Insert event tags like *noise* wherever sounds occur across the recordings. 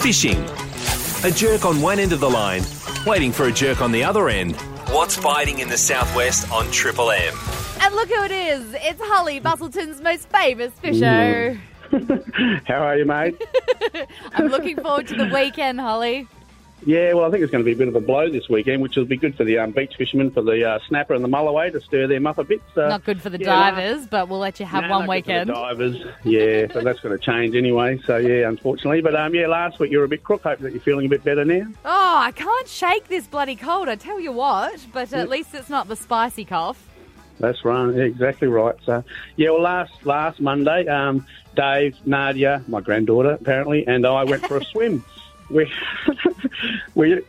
Fishing. A jerk on one end of the line, waiting for a jerk on the other end. What's biting in the southwest on Triple M? And look who it is. It's Holly, Busselton's most famous fisher. *laughs* How are you, mate? *laughs* I'm looking forward to the weekend, Holly. Yeah, well, I think it's going to be a bit of a blow this weekend, which will be good for the um, beach fishermen, for the uh, snapper and the mulloway to stir them up a bit. So, Not good for the yeah, divers, but we'll let you have no, one not good for weekend. the divers, yeah, *laughs* but that's going to change anyway. So, yeah, unfortunately. But um, yeah, last week you were a bit crook. Hope that you're feeling a bit better now. Oh, I can't shake this bloody cold, I tell you what. But at least it's not the spicy cough. That's right, yeah, exactly right. So, yeah, well, last last Monday, um, Dave, Nadia, my granddaughter apparently, and I went for a *laughs* swim. We *laughs* we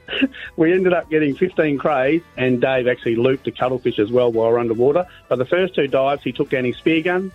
we ended up getting 15 crays, and Dave actually looped a cuttlefish as well while we we're underwater. But the first two dives, he took down his spear gun,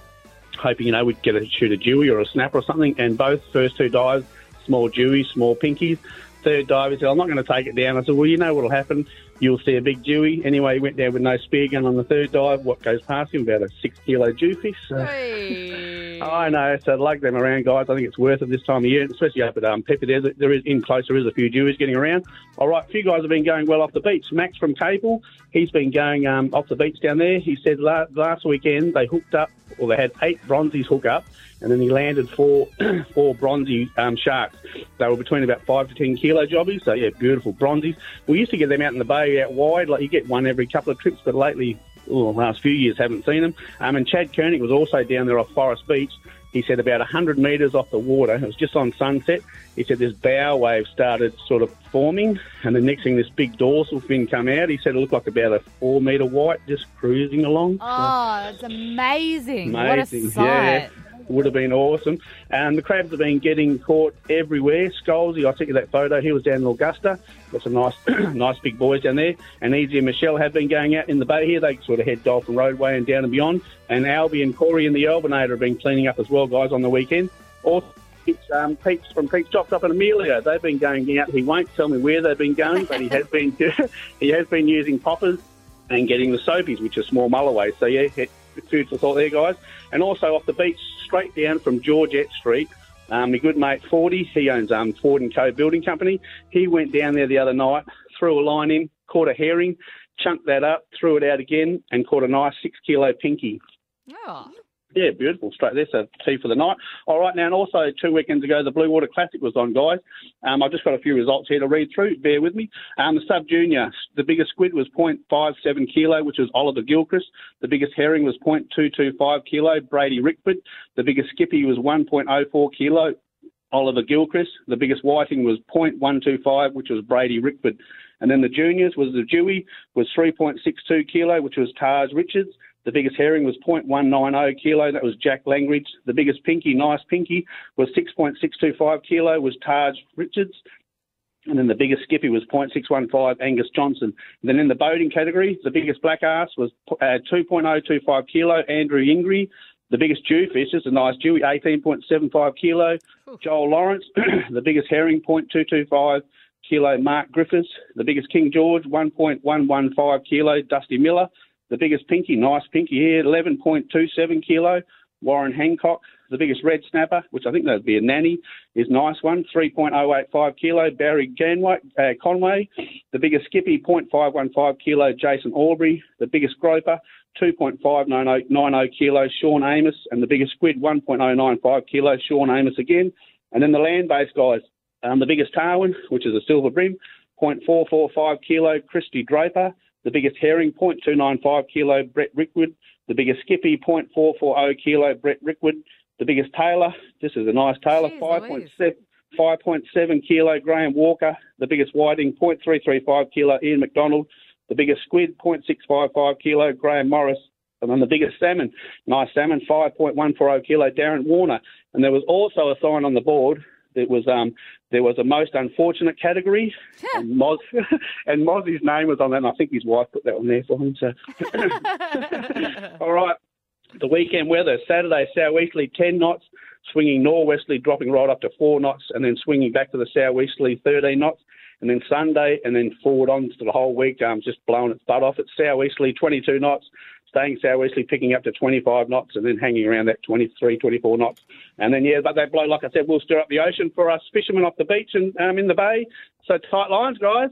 hoping you know we'd get a shoot a dewie or a snapper or something. And both first two dives, small dewies, small pinkies. Third dive, he said, "I'm not going to take it down." I said, "Well, you know what'll happen." You'll see a big dewey. Anyway, he went down with no spear gun on the third dive. What goes past him? About a six kilo jewfish. So. Hey. I know, so lug them around, guys. I think it's worth it this time of year, especially up at um, Pepper. There, there is in close. There is a few dewies getting around. All right, a few guys have been going well off the beach. Max from Capel, he's been going um, off the beach down there. He said la- last weekend they hooked up, or they had eight bronzies hook up, and then he landed four *clears throat* four bronzy um, sharks. They were between about five to ten kilo jobbies. So yeah, beautiful bronzies. We used to get them out in the bay out wide, like you get one every couple of trips, but lately oh, the last few years haven't seen them. Um, and Chad Koenig was also down there off Forrest Beach. He said about 100 metres off the water, it was just on sunset. He said this bow wave started sort of forming, and the next thing, this big dorsal fin come out. He said it looked like about a four metre white just cruising along. Oh, that's amazing. What a sight. yeah. Would have been awesome. And the crabs have been getting caught everywhere. Scholesy, I sent you that photo. He was down in Augusta. Got some nice, *clears throat* nice big boys down there. And Easy and Michelle have been going out in the bay here. They sort of head Dolphin Roadway and down and beyond. And Albie and Corey and the Albinator have been cleaning up as well, guys, on the weekend. Also, it's um, Pete's from Pete's Chops up in Amelia. They've been going out. He won't tell me where they've been going, but he has been *laughs* he has been using poppers and getting the soapies, which are small mulloways. So yeah, food for thought there, guys. And also off the beach, straight down from Georgette Street. Um, my good mate Fordy, he owns um, Ford and Co. Building Company. He went down there the other night, threw a line in, caught a herring, chunked that up, threw it out again, and caught a nice six kilo pinky. Oh. Yeah, beautiful. Straight there, so tea for the night. All right, now, and also two weekends ago, the Blue Water Classic was on, guys. Um, I've just got a few results here to read through. Bear with me. Um, the Sub Junior, the biggest squid was 0.57 kilo, which was Oliver Gilchrist. The biggest herring was 0.225 kilo, Brady Rickford. The biggest skippy was 1.04 kilo, Oliver Gilchrist. The biggest whiting was 0.125, which was Brady Rickford. And then the juniors was the Dewey was 3.62 kilo, which was Taj Richards. The biggest herring was 0.190 kilo, that was Jack Langridge. The biggest pinky, nice pinky, was 6.625 kilo, was Taj Richards. And then the biggest skippy was 0.615 Angus Johnson. And then in the boating category, the biggest black ass was uh, 2.025 kilo Andrew Ingry. The biggest jewfish is a nice Dewey, 18.75 kilo. Joel Lawrence, *clears throat* the biggest herring, 0.225 kilo Mark Griffiths. The biggest King George, 1.115 kilo Dusty Miller. The biggest pinky, nice pinky here, 11.27 kilo Warren Hancock. The biggest red snapper, which I think that'd be a nanny, is nice one, 3.085 kilo Barry Ganway, uh, Conway. The biggest skippy, 0.515 kilo Jason Aubrey. The biggest groper, 2.590 kilo Sean Amos. And the biggest squid, 1.095 kilo Sean Amos again. And then the land-based guys, um, the biggest tarwhine, which is a silver brim, 0.445 kilo Christy Draper. The biggest herring, 0.295 kilo Brett Rickwood. The biggest skippy, 0.440 kilo Brett Rickwood. The biggest tailor, this is a nice tailor, 5.7 5.7 kilo Graham Walker. The biggest whiting, 0.335 kilo Ian McDonald. The biggest squid, 0.655 kilo Graham Morris. And then the biggest salmon, nice salmon, 5.140 kilo Darren Warner. And there was also a sign on the board that was um, there was a most unfortunate category, and Moz *laughs* and Mozzy's name was on that. And I think his wife put that on there for him. So, *laughs* all right. The weekend weather: Saturday southeasterly 10 knots, swinging northwesterly, dropping right up to four knots, and then swinging back to the southeasterly 13 knots. And then Sunday, and then forward on to the whole week, um, just blowing its butt off. It's southeasterly 22 knots, staying southwesterly, picking up to 25 knots, and then hanging around that 23, 24 knots. And then, yeah, but they blow, like I said, will stir up the ocean for us fishermen off the beach and um, in the bay. So tight lines, guys.